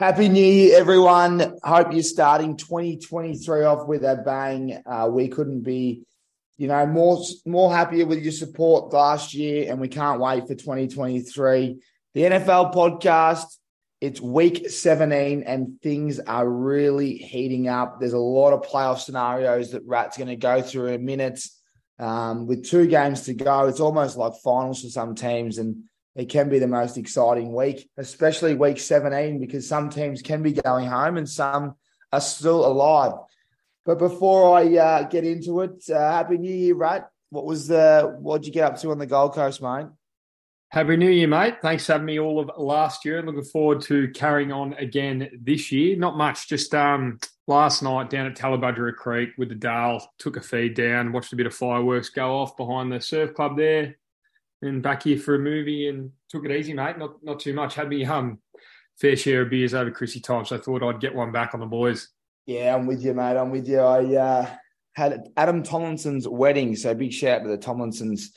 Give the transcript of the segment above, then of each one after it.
Happy New Year, everyone. Hope you're starting 2023 off with a bang. Uh, we couldn't be, you know, more more happier with your support last year, and we can't wait for 2023. The NFL podcast. It's week 17, and things are really heating up. There's a lot of playoff scenarios that Rat's going to go through in minutes. Um, with two games to go, it's almost like finals for some teams, and it can be the most exciting week, especially week 17, because some teams can be going home and some are still alive. But before I uh, get into it, uh, Happy New Year, Rat. What was the what'd you get up to on the Gold Coast, mate? Happy New Year, mate. Thanks for having me all of last year. And looking forward to carrying on again this year. Not much, just um, last night down at Tallebudgera Creek with the Dale, took a feed down, watched a bit of fireworks go off behind the surf club there and back here for a movie and took it easy, mate. Not not too much. Had me um fair share of beers over Chrissy time, so I thought I'd get one back on the boys. Yeah, I'm with you, mate. I'm with you. I uh, had Adam Tomlinson's wedding, so big shout out to the Tomlinsons.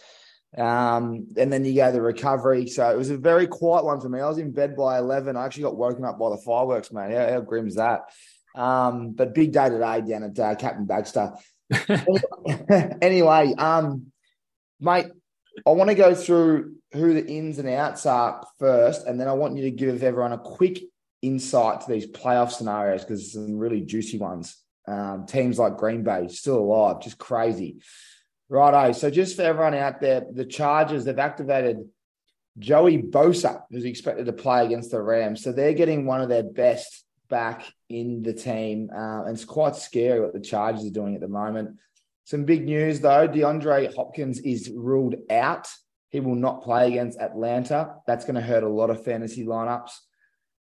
Um, and then you go the recovery. So it was a very quiet one for me. I was in bed by eleven. I actually got woken up by the fireworks, mate. How, how grim's that? Um, but big day today down at uh, Captain Baxter. anyway, um, mate, I want to go through who the ins and outs are first, and then I want you to give everyone a quick insight to these playoff scenarios because some really juicy ones. Um, teams like Green Bay still alive, just crazy. Righto. So just for everyone out there, the Chargers they've activated Joey Bosa, who's expected to play against the Rams. So they're getting one of their best back in the team, uh, and it's quite scary what the Chargers are doing at the moment. Some big news though DeAndre Hopkins is ruled out. He will not play against Atlanta. That's going to hurt a lot of fantasy lineups.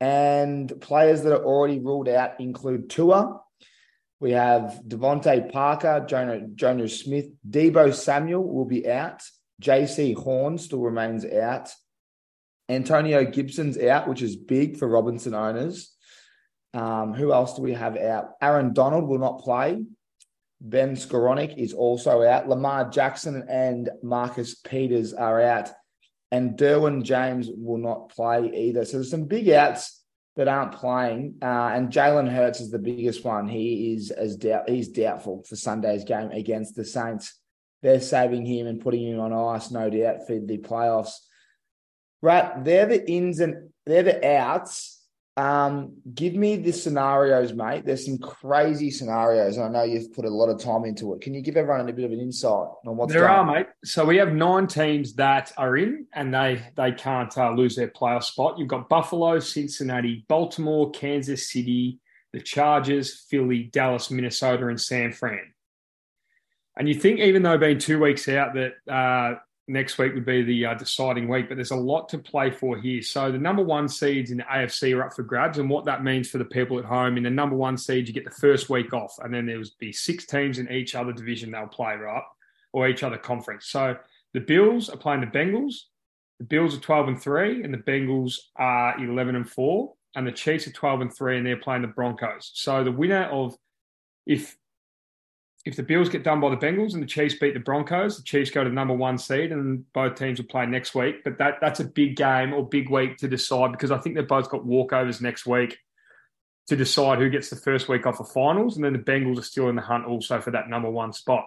And players that are already ruled out include Tua. We have DeVante Parker, Jonah, Jonah Smith, Deebo Samuel will be out. Jaycee Horn still remains out. Antonio Gibson's out, which is big for Robinson owners. Um, who else do we have out? Aaron Donald will not play. Ben Skowronek is also out. Lamar Jackson and Marcus Peters are out. And Derwin James will not play either. So there's some big outs that aren't playing. Uh, and Jalen Hurts is the biggest one. He is as doubt he's doubtful for Sunday's game against the Saints. They're saving him and putting him on ice, no doubt, for the playoffs. Right, they're the ins and they're the outs um, give me the scenarios, mate. There's some crazy scenarios. I know you've put a lot of time into it. Can you give everyone a bit of an insight on what's there going are, mate? So we have nine teams that are in, and they they can't uh, lose their playoff spot. You've got Buffalo, Cincinnati, Baltimore, Kansas City, the Chargers, Philly, Dallas, Minnesota, and San Fran. And you think, even though being two weeks out, that uh, next week would be the uh, deciding week, but there's a lot to play for here. So the number one seeds in the AFC are up for grabs, and what that means for the people at home in the number one seed, you get the first week off, and then there will be six teams in each other division they'll play, right, or each other conference. So the Bills are playing the Bengals. The Bills are 12 and three, and the Bengals are 11 and four, and the Chiefs are 12 and three, and they're playing the Broncos. So the winner of if if the Bills get done by the Bengals and the Chiefs beat the Broncos, the Chiefs go to the number one seed, and both teams will play next week. But that that's a big game or big week to decide because I think they've both got walkovers next week to decide who gets the first week off of finals, and then the Bengals are still in the hunt also for that number one spot.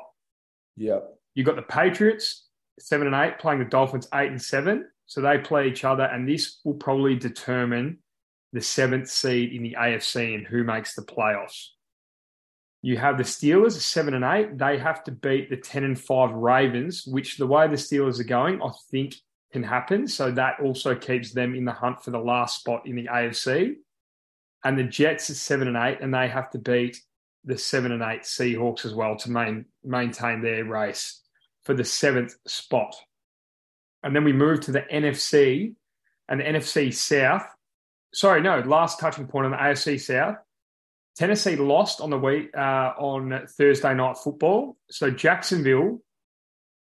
Yep. You've got the Patriots seven and eight playing the Dolphins eight and seven, so they play each other, and this will probably determine the seventh seed in the AFC and who makes the playoffs. You have the Steelers seven and eight. They have to beat the ten and five Ravens, which the way the Steelers are going, I think can happen. So that also keeps them in the hunt for the last spot in the AFC. And the Jets are seven and eight, and they have to beat the seven and eight Seahawks as well to main, maintain their race for the seventh spot. And then we move to the NFC and the NFC South. Sorry, no, last touching point on the AFC South. Tennessee lost on the week uh, on Thursday night football. So Jacksonville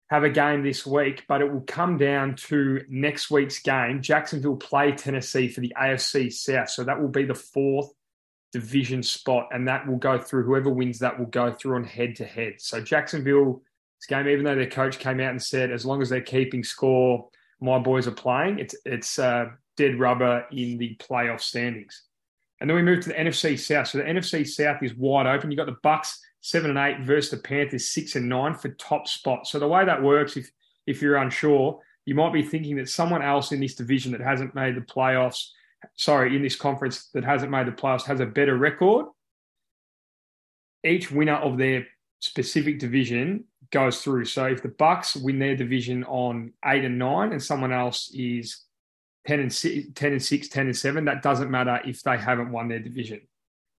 have a game this week, but it will come down to next week's game. Jacksonville play Tennessee for the AFC South. So that will be the fourth division spot, and that will go through whoever wins that will go through on head to head. So Jacksonville's game, even though their coach came out and said as long as they're keeping score, my boys are playing. It's it's uh, dead rubber in the playoff standings. And then we move to the NFC South. So the NFC South is wide open. You've got the Bucks seven and eight versus the Panthers six and nine for top spot. So the way that works, if if you're unsure, you might be thinking that someone else in this division that hasn't made the playoffs, sorry, in this conference that hasn't made the playoffs has a better record. Each winner of their specific division goes through. So if the Bucks win their division on eight and nine, and someone else is 10 and 6, 10 and 6, 10 and 7, that doesn't matter if they haven't won their division.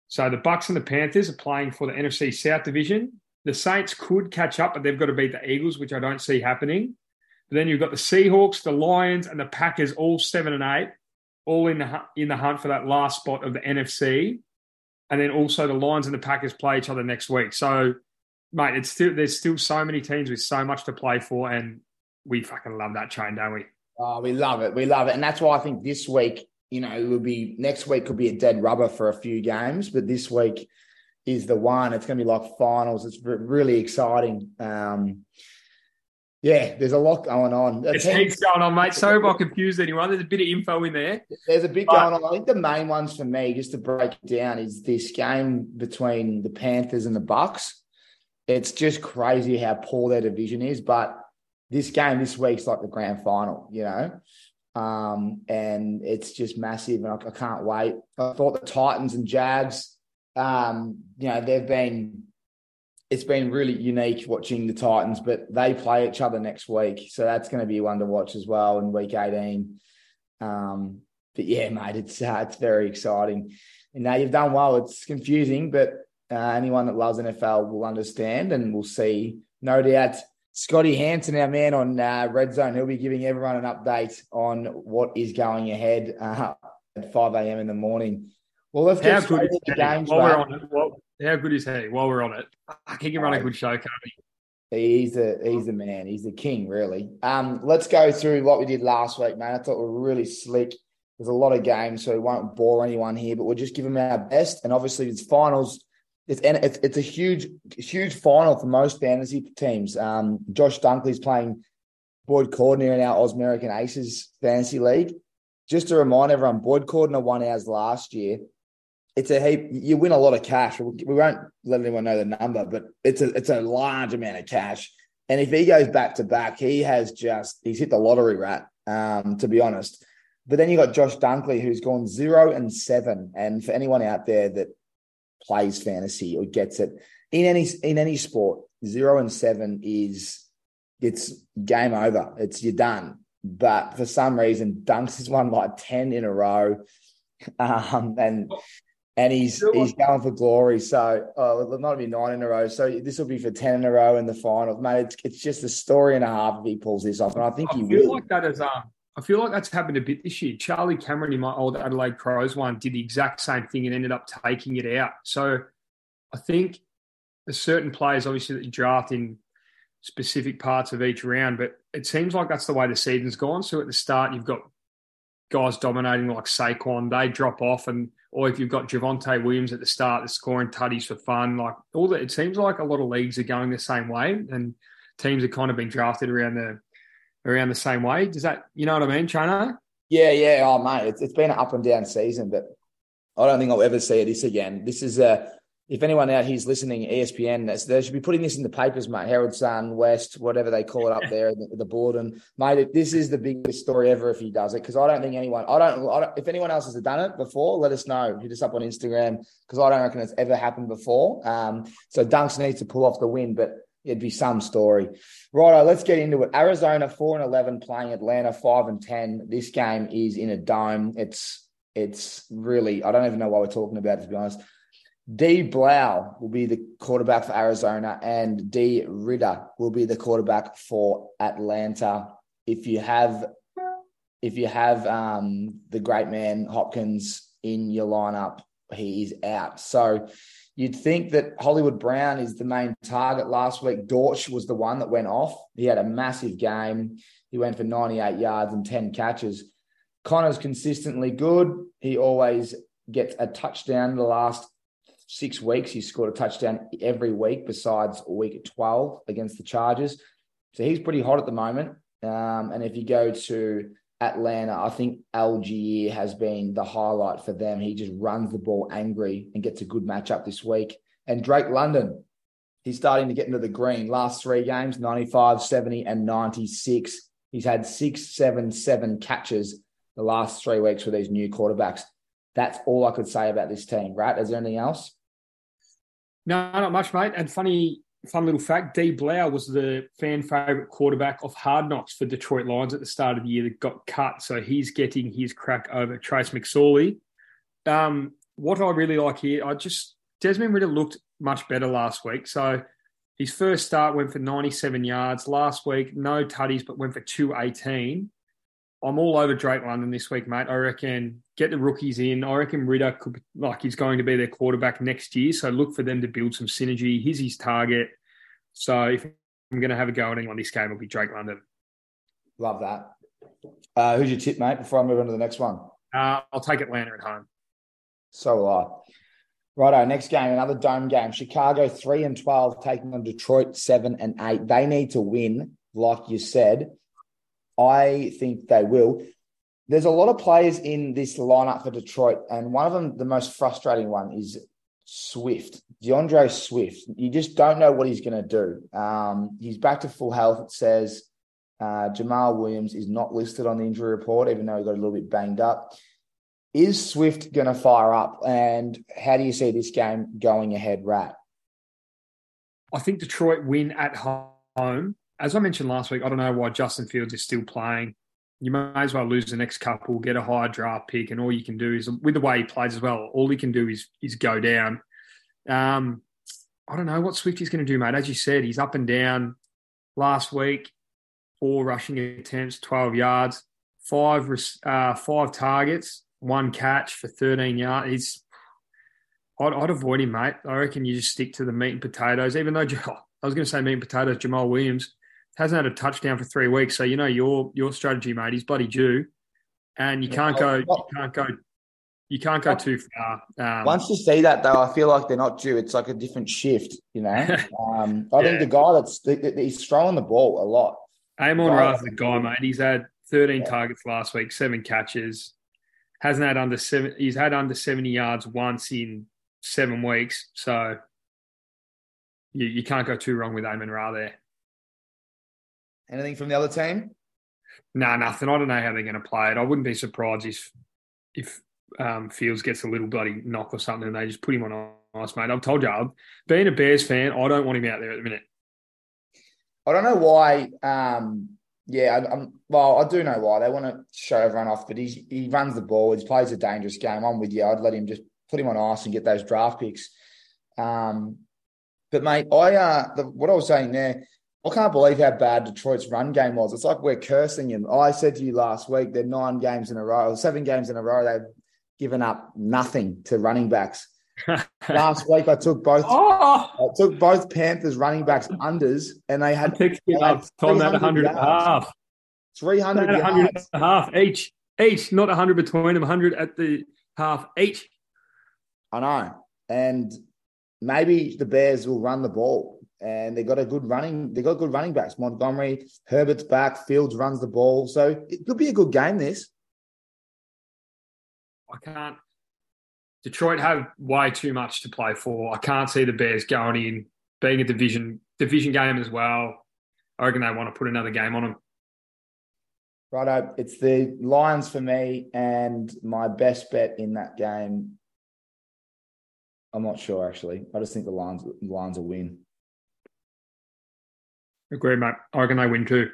So the Bucks and the Panthers are playing for the NFC South division. The Saints could catch up, but they've got to beat the Eagles, which I don't see happening. But then you've got the Seahawks, the Lions, and the Packers, all seven and eight, all in the in the hunt for that last spot of the NFC. And then also the Lions and the Packers play each other next week. So, mate, it's still there's still so many teams with so much to play for, and we fucking love that chain, don't we? Oh, we love it. We love it. And that's why I think this week, you know, it will be next week could be a dead rubber for a few games, but this week is the one. It's going to be like finals. It's really exciting. Um, yeah, there's a lot going on. There's heaps going on, mate. Sorry if I confused anyone. There's a bit of info in there. There's a bit but, going on. I think the main ones for me, just to break it down, is this game between the Panthers and the Bucks. It's just crazy how poor their division is, but this game this week's like the grand final, you know, um, and it's just massive, and I, I, can't wait. I thought the Titans and Jags, um, you know, they've been. It's been really unique watching the Titans, but they play each other next week, so that's going to be one to watch as well in Week 18. Um, but yeah, mate, it's uh, it's very exciting. And now you've done well. It's confusing, but uh, anyone that loves NFL will understand, and we'll see. No doubt Scotty Hanson, our man on uh, Red Zone, he'll be giving everyone an update on what is going ahead uh, at 5 a.m. in the morning. Well, let's get straight into the games. While we're on it, well, how good is he? While we're on it, he can run a good show, can't he? He's the he's the man. He's the king, really. Um, let's go through what we did last week, man. I thought we were really slick. There's a lot of games, so we won't bore anyone here, but we'll just give them our best. And obviously, it's finals it's it's, it's a huge huge final for most fantasy teams. Um, Josh Dunkley's playing Boyd Cordner in our Oz American Aces fantasy league. Just to remind everyone, Boyd Cordner won ours last year. It's a heap. You win a lot of cash. We won't let anyone know the number, but it's a it's a large amount of cash. And if he goes back to back, he has just he's hit the lottery rat. Um, to be honest. But then you got Josh Dunkley, who's gone zero and seven. And for anyone out there that plays fantasy or gets it in any in any sport. Zero and seven is it's game over. It's you're done. But for some reason, Dunks has won like ten in a row, um, and and he's he's going for glory. So uh, it'll not be nine in a row. So this will be for ten in a row in the final, mate. It's, it's just a story and a half if he pulls this off, and I think I he feel will. Like that is um, I feel like that's happened a bit this year. Charlie Cameron in my old Adelaide Crows one did the exact same thing and ended up taking it out. So I think there's certain players, obviously, that you draft in specific parts of each round, but it seems like that's the way the season's gone. So at the start, you've got guys dominating like Saquon, they drop off, and or if you've got Javonte Williams at the start, they're scoring tutties for fun. Like all that, it seems like a lot of leagues are going the same way, and teams are kind of being drafted around the around the same way. Does that, you know what I mean, China? Yeah, yeah. Oh, mate, it's, it's been an up and down season, but I don't think I'll ever see this again. This is a, if anyone out here's listening, ESPN, they should be putting this in the papers, mate. Herald Sun, West, whatever they call it up there, the, the board. And mate, this is the biggest story ever if he does it, because I don't think anyone, I don't, I don't, if anyone else has done it before, let us know. Hit us up on Instagram, because I don't reckon it's ever happened before. Um, so Dunks needs to pull off the win, but it'd be some story. Righto, let's get into it. Arizona four and eleven playing Atlanta five and ten. This game is in a dome. It's it's really I don't even know why we're talking about it to be honest. D Blough will be the quarterback for Arizona, and D Ridder will be the quarterback for Atlanta. If you have if you have um, the great man Hopkins in your lineup, he is out. So You'd think that Hollywood Brown is the main target. Last week, Dortch was the one that went off. He had a massive game. He went for 98 yards and 10 catches. Conner's consistently good. He always gets a touchdown the last six weeks. He's scored a touchdown every week besides week 12 against the Chargers. So he's pretty hot at the moment. Um, and if you go to Atlanta. I think Allgeier has been the highlight for them. He just runs the ball angry and gets a good matchup this week. And Drake London, he's starting to get into the green. Last three games 95, 70, and 96. He's had six, seven, seven catches the last three weeks with these new quarterbacks. That's all I could say about this team, right? Is there anything else? No, not much, mate. And funny, fun little fact: Dee Blough was the fan favorite quarterback of Hard Knocks for Detroit Lions at the start of the year that got cut, so he's getting his crack over Trace McSorley. Um, what I really like here, I just Desmond Ridder looked much better last week. So his first start went for 97 yards. Last week, no tutties, but went for 218. I'm all over Drake London this week, mate. I reckon get the rookies in. I reckon Ridder could like he's going to be their quarterback next year. So look for them to build some synergy. He's his target. So if I'm going to have a go at anyone this game, it'll be Drake London. Love that. Uh, who's your tip, mate? Before I move on to the next one, uh, I'll take Atlanta at home. So will I. Righto, next game, another dome game. Chicago three and twelve taking on Detroit seven and eight. They need to win, like you said. I think they will. There's a lot of players in this lineup for Detroit, and one of them, the most frustrating one, is Swift, D'Andre Swift. You just don't know what he's going to do. Um, he's back to full health. It says uh, Jamaal Williams is not listed on the injury report, even though he got a little bit banged up. Is Swift going to fire up? And how do you see this game going ahead, Rat? I think Detroit win at home as I mentioned last week, I don't know why Justin Fields is still playing. You may as well lose the next couple, get a higher draft pick, and all you can do is with the way he plays as well. All he can do is is go down. Um, I don't know what Swift is going to do, mate. As you said, he's up and down. Last week, four rushing attempts, twelve yards, five uh, five targets, one catch for thirteen yards. He's I'd, I'd, avoid him, mate. I reckon you just stick to the meat and potatoes. Even though I was going to say meat and potatoes, Jamaal Williams hasn't had a touchdown for three weeks. So you know your your strategy, mate. He's bloody due, and you can't go. You can't go. You can't go too far. Um, Once you see that, though, I feel like they're not due. It's like a different shift, you know. um, I yeah. think the guy that's he's throwing the ball a lot. Amon Ra's the guy, mate. He's had 13 yeah. targets last week, seven catches. Hasn't had under seven. He's had under 70 yards once in seven weeks. So you, you can't go too wrong with Amon Ra there. Anything from the other team? No, nah, nothing. I don't know how they're going to play it. I wouldn't be surprised if if um, Fields gets a little bloody knock or something and they just put him on ice, mate. I've told you, being a Bears fan, I don't want him out there at the minute. I don't know why. Um, yeah, I, well, I do know why. They want to show everyone off, but he he runs the ball. He plays a dangerous game. I'm with you. I'd let him just put him on ice and get those draft picks. Um, but mate, I uh, the, what I was saying there, I can't believe how bad Detroit's run game was. It's like we're cursing him. I said to you last week, they're nine games in a row, seven games in a row. They've given up nothing to running backs. last week, I took both. Oh. I took both Panthers running backs unders, and they had. Picked me up. Tom had 100 and a half. 300 yards. and a half each. Each, not 100 between them, 100 at the half each. I know. And maybe the Bears will run the ball and they got a good running. They got good running backs. Montgomery, Herbert's back. Fields runs the ball, so it could be a good game. This. I can't. Detroit have way too much to play for. I can't see the Bears going in being a division division game as well. I reckon they want to put another game on them. Righto, it's the Lions for me, and my best bet in that game. I'm not sure actually. I just think the Lions the Lions will win. Agree, mate. I reckon they win too.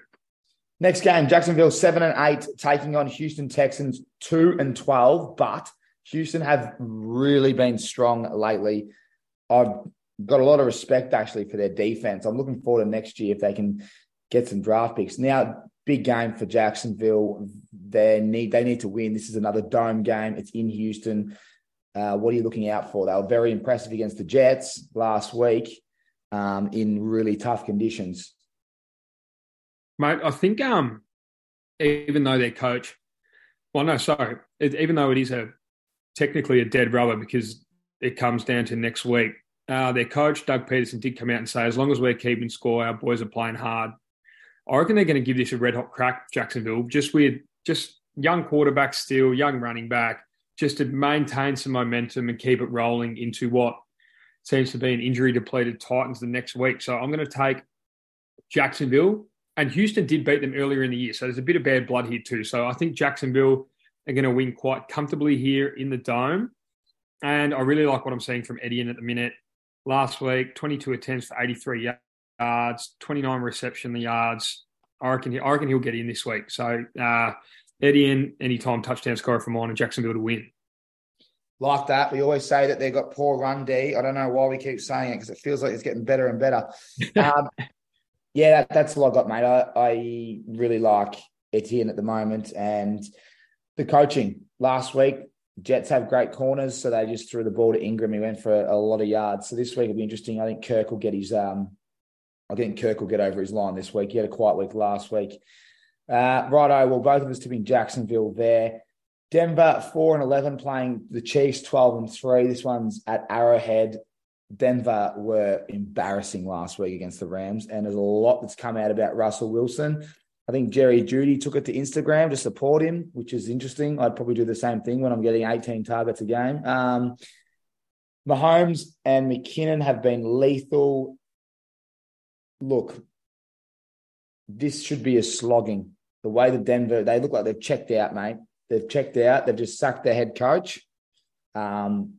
Next game, Jacksonville seven and eight, taking on Houston Texans two and twelve. But Houston have really been strong lately. I've got a lot of respect actually for their defense. I'm looking forward to next year if they can get some draft picks. Now, big game for Jacksonville. They need they need to win. This is another dome game. It's in Houston. Uh, what are you looking out for? They were very impressive against the Jets last week um, in really tough conditions. Mate, I think um, even though their coach, well, no, sorry, it, even though it is a technically a dead rubber because it comes down to next week, uh, their coach Doug Pederson did come out and say, as long as we're keeping score, our boys are playing hard. I reckon they're going to give this a red hot crack, Jacksonville, just with just young quarterback still, young running back, just to maintain some momentum and keep it rolling into what seems to be an injury depleted Titans the next week. So I'm going to take Jacksonville. And Houston did beat them earlier in the year. So there's a bit of bad blood here too. So I think Jacksonville are going to win quite comfortably here in the dome. And I really like what I'm seeing from Etienne at the minute. Last week, 22 attempts for 83 yards, 29 reception yards. I reckon, he, I reckon he'll get in this week. So uh, Etienne, anytime touchdown scorer for mine and Jacksonville to win. Like that. We always say that they've got poor run D. I don't know why we keep saying it because it feels like it's getting better and better. Um, yeah, that, that's all I got, mate. I, I really like Etienne at the moment and the coaching. Last week, Jets have great corners, so they just threw the ball to Ingram. He went for a, a lot of yards. So this week will be interesting. I think Kirk will get his um I think Kirk will get over his line this week. He had a quiet week last week. Uh, righto, well, both of us tipping Jacksonville there. Denver four and eleven playing the Chiefs twelve and three. This one's at Arrowhead. Denver were embarrassing last week against the Rams, and there's a lot that's come out about Russell Wilson. I think Jerry Jeudy took it to Instagram to support him, which is interesting. I'd probably do the same thing when I'm getting 18 targets a game. Um, Mahomes and McKinnon have been lethal. Look, this should be a slogging. The way the Denver, they look like they've checked out, mate. They've checked out. They've just sacked their head coach. Um,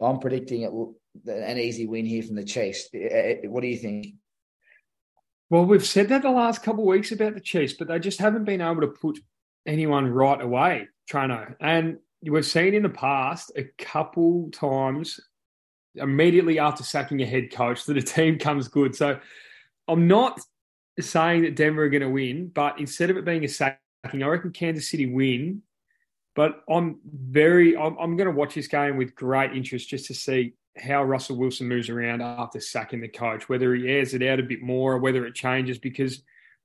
I'm predicting it an easy win here from the Chiefs. Uh, uh, what do you think? Well, we've said that the last couple of weeks about the Chiefs, but they just haven't been able to put anyone right away, Trano. And we've seen in the past a couple times immediately after sacking a head coach that a team comes good. So I'm not saying that Denver are going to win, but instead of it being a sacking, I reckon Kansas City win. But I'm very, I'm, I'm going to watch this game with great interest just to see how Russell Wilson moves around after sacking the coach, whether he airs it out a bit more or whether it changes because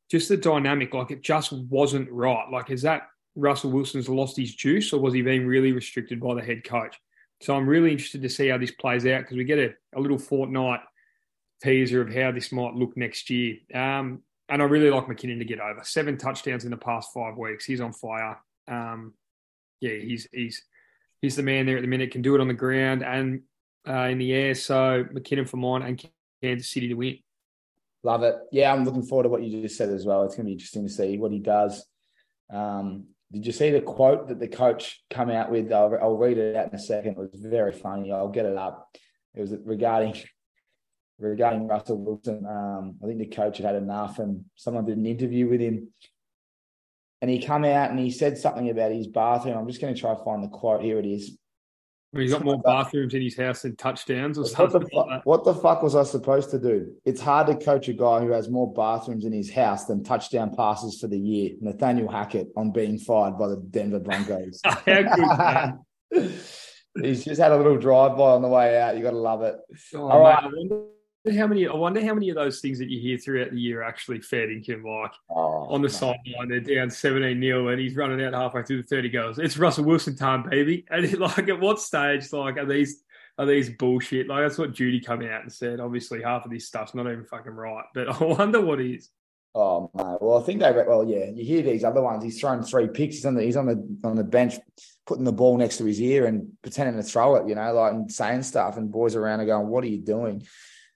just the dynamic, like it just wasn't right. Like, is that Russell Wilson's lost his juice or was he being really restricted by the head coach? So I'm really interested to see how this plays out because we get a, a, little fortnight teaser of how this might look next year. Um, and I really like McKinnon to get over seven touchdowns in the past five weeks. He's on fire. Um, yeah, he's he's he's the man there at the minute. Can do it on the ground and uh, in the air. So McKinnon for mine and Kansas City to win. Love it. Yeah, I'm looking forward to what you just said as well. It's going to be interesting to see what he does. Um, did you see the quote that the coach come out with? I'll, I'll, read it out in a second. It was very funny. I'll get it up. It was regarding regarding Russell Wilson. Um, I think the coach had had enough, and someone did an interview with him, and he come out and he said something about his bathroom. I'm just going to try to find the quote. Here it is. He's got more bathrooms in his house than touchdowns or what something. The fu- like what the fuck was I supposed to do? It's hard to coach a guy who has more bathrooms in his house than touchdown passes for the year. Nathaniel Hackett on being fired by the Denver Broncos. He's just had a little drive by on the way out. You got to love it. Oh, All right how many. I wonder how many of those things that you hear throughout the year actually fed into him. Like oh, on the sideline, they're down seventeen 0 and he's running out halfway through the thirty goals. It's Russell Wilson time, baby. And it, like, at what stage? Like, are these are these bullshit? Like that's what Jeudy coming out and said. Obviously, half of this stuff's not even fucking right. But I wonder what is. Oh mate. Well, I think they. Well, yeah. You hear these other ones. He's thrown three picks. He's on the. He's on the on the bench, putting the ball next to his ear and pretending to throw it. You know, like and saying stuff. And boys around are going, "What are you doing?"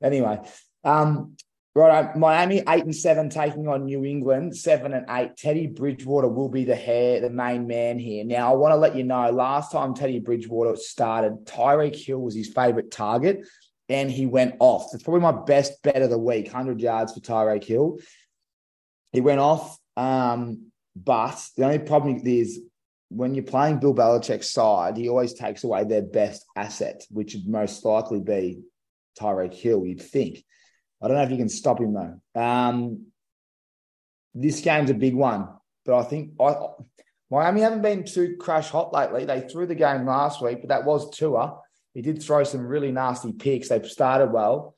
Anyway, um, right, Miami eight and seven taking on New England seven and eight. Teddy Bridgewater will be the hair, the main man here. Now, I want to let you know. Last time Teddy Bridgewater started, Tyreek Hill was his favorite target, and he went off. It's probably my best bet of the week. Hundred yards for Tyreek Hill. He went off, um, but the only problem is when you're playing Bill Belichick's side, he always takes away their best asset, which would most likely be Tyreek Hill, you'd think. I don't know if you can stop him though. Um, this game's a big one, but I think I, Miami haven't been too crash hot lately. They threw the game last week, but that was Tua. He did throw some really nasty picks. They've started well.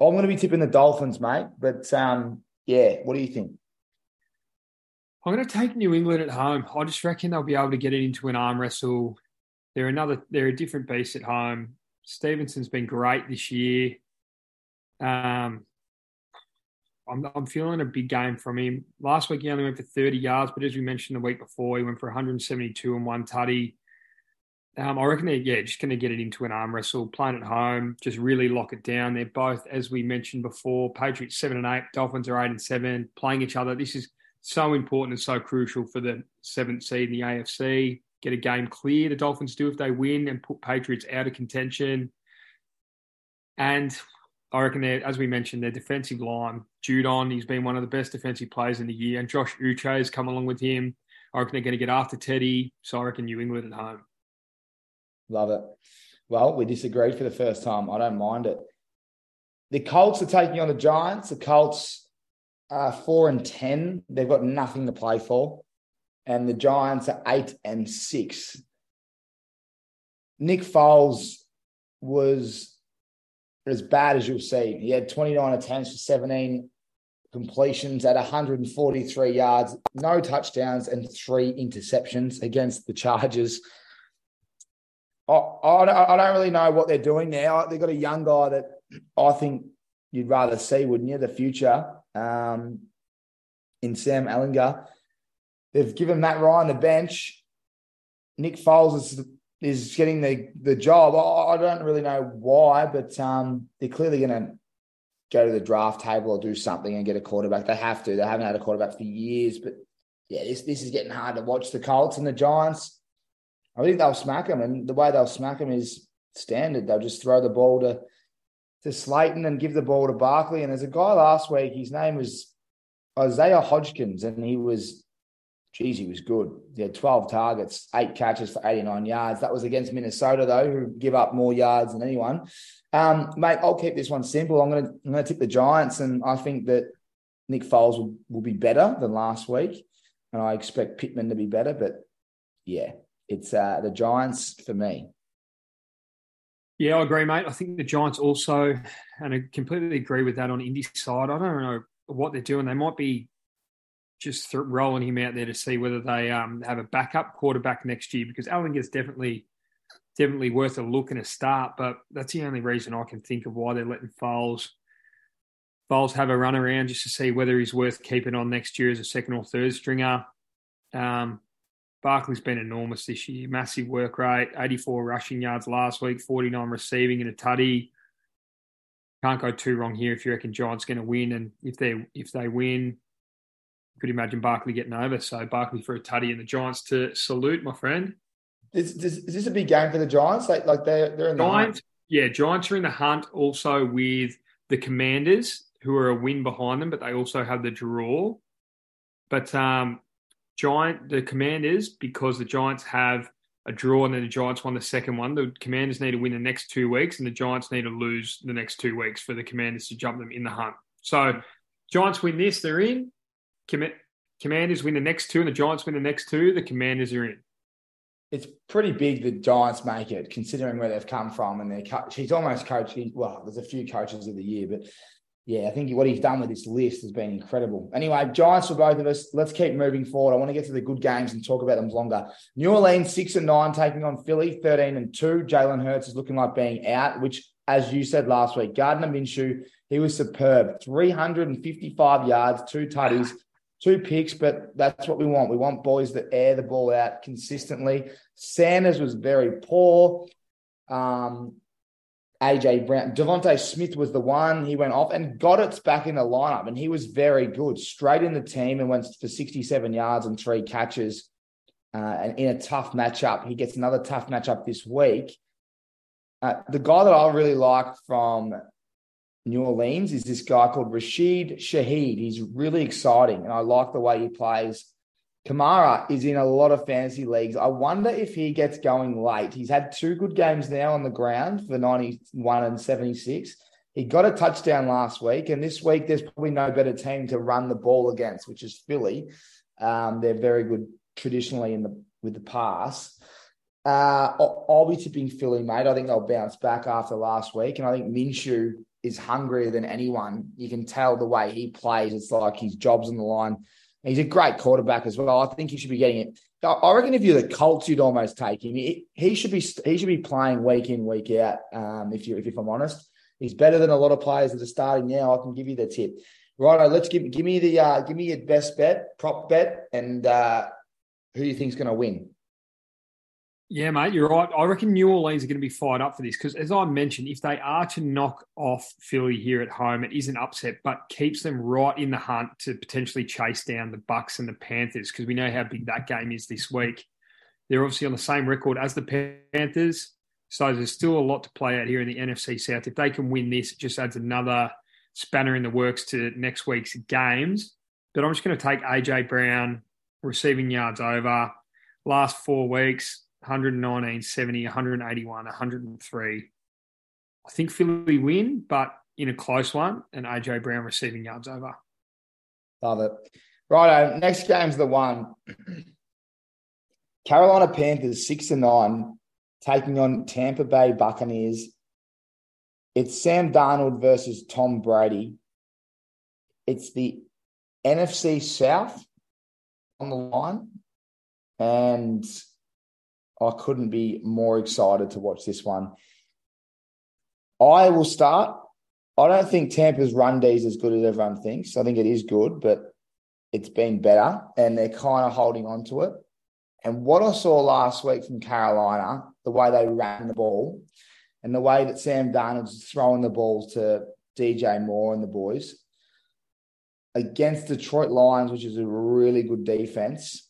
I'm going to be tipping the Dolphins, mate. But um, yeah, what do you think? I'm going to take New England at home. I just reckon they'll be able to get it into an arm wrestle. They're another. They're a different beast at home. Stevenson's been great this year. Um, I'm, I'm feeling a big game from him. Last week he only went for 30 yards, but as we mentioned the week before, he went for 172 and one tutty. Um, I reckon they're yeah just going to get it into an arm wrestle, playing at home, just really lock it down. They're both, as we mentioned before, Patriots seven and eight, Dolphins are eight and seven, playing each other. This is so important and so crucial for the seventh seed in the AFC. Get a game clear. The Dolphins do if they win and put Patriots out of contention. And I reckon as we mentioned, their defensive line, Judon, he's been one of the best defensive players in the year, and Josh Uche has come along with him. I reckon they're going to get after Teddy, so I reckon New England at home. Love it. Well, we disagreed for the first time. I don't mind it. The Colts are taking on the Giants. The Colts are four and ten. They've got nothing to play for, and the Giants are eight and six. Nick Foles was as bad as you'll see. He had 29 attempts for 17 completions at 143 yards, no touchdowns, and three interceptions against the Chargers. I, I, don't really know what they're doing now. They've got a young guy that I think you'd rather see, wouldn't you? The future um, in Sam Ehlinger. They've given Matt Ryan the bench. Nick Foles is is getting the the job. I, don't really know why, but um, they're clearly going to go to the draft table or do something and get a quarterback. They have to. They haven't had a quarterback for years, but yeah, this this is getting hard to watch. The Colts and the Giants. I think they'll smack them, and the way they'll smack them is standard. They'll just throw the ball to to Slayton and give the ball to Barkley. And there's a guy last week. His name was Isaiah Hodgins, and he was geez, he was good. He had 12 targets, eight catches for 89 yards. That was against Minnesota, though, who give up more yards than anyone. Um, mate, I'll keep this one simple. I'm going to I'm going to tip the Giants, and I think that Nick Foles will, will be better than last week, and I expect Pittman to be better. But yeah, it's uh, the Giants for me. Yeah, I agree, mate. I think the Giants also, and I completely agree with that on Indy side. I don't know what they're doing. They might be just rolling him out there to see whether they um, have a backup quarterback next year because Allen is definitely definitely worth a look and a start. But that's the only reason I can think of why they're letting Foles Foles have a run around just to see whether he's worth keeping on next year as a second or third stringer. Um, Barkley's been enormous this year, massive work rate, 84 rushing yards last week, 49 receiving in a tutty. Can't go too wrong here if you reckon Giants going to win, and if they if they win, could imagine Barkley getting over. So Barkley for a tutty and the Giants to salute, my friend. Is, is, is this a big game for the Giants? Like, like they're, they're in the Giants, hunt. Yeah, Giants are in the hunt also with the Commanders, who are a win behind them, but they also have the draw. But um, Giant, the Commanders, because the Giants have a draw and then the Giants won the second one, the Commanders need to win the next two weeks, and the Giants need to lose the next two weeks for the Commanders to jump them in the hunt. So Giants win this, they're in. Commanders win the next two, and the Giants win the next two. The Commanders are in. It's pretty big. The Giants make it, considering where they've come from, and coach. He's almost coached. Well, there's a few coaches of the year, but yeah, I think what he's done with this list has been incredible. Anyway, Giants for both of us. Let's keep moving forward. I want to get to the good games and talk about them longer. New Orleans six and nine taking on Philly thirteen and two. Jalen Hurts is looking like being out, which, as you said last week, Gardner Minshew he was superb. Three hundred and fifty-five yards, two tutties two picks, but that's what we want. We want boys that air the ball out consistently. Sanders was very poor. Um, AJ Brown, DeVonta Smith was the one. He went off and got it back in the lineup, and he was very good. Straight in the team and went for 67 yards and three catches. Uh, and in a tough matchup, he gets another tough matchup this week. Uh, the guy that I really like from New Orleans is this guy called Rashid Shaheed. He's really exciting, and I like the way he plays. Kamara is in a lot of fantasy leagues. I wonder if he gets going late. He's had two good games now on the ground for 91 and 76. He got a touchdown last week, and this week there's probably no better team to run the ball against, which is Philly. Um, they're very good traditionally in the with the pass. Uh, I'll, I'll be tipping Philly, mate. I think they'll bounce back after last week, and I think Minshew is hungrier than anyone. You can tell the way he plays. It's like his job's on the line. He's a great quarterback as well. I think he should be getting it. I reckon if you're the Colts, you'd almost take him. He, should be he should be playing week in week out. Um, if you if, if I'm honest, he's better than a lot of players that are starting now. I can give you the tip. Right, let's give give me the uh, give me your best bet, prop bet, and uh, who you think's going to win. Yeah, mate, you're right. I reckon New Orleans are going to be fired up for this because, as I mentioned, if they are to knock off Philly here at home, it is an upset, but keeps them right in the hunt to potentially chase down the Bucks and the Panthers because we know how big that game is this week. They're obviously on the same record as the Panthers, so there's still a lot to play out here in the NFC South. If they can win this, it just adds another spanner in the works to next week's games. But I'm just going to take AJ Brown receiving yards over last four weeks 119, 70, 181, 103. I think Philly win, but in a close one, and AJ Brown receiving yards over. Love it. Right, next game's the one. Carolina Panthers six and nine, taking on Tampa Bay Buccaneers. It's Sam Darnold versus Tom Brady. It's the NFC South on the line, and I couldn't be more excited to watch this one. I will start. I don't think Tampa's run D is as good as everyone thinks. I think it is good, but it's been better, and they're kind of holding on to it. And what I saw last week from Carolina, the way they ran the ball, and the way that Sam Darnold's throwing the ball to DJ Moore and the boys against Detroit Lions, which is a really good defense.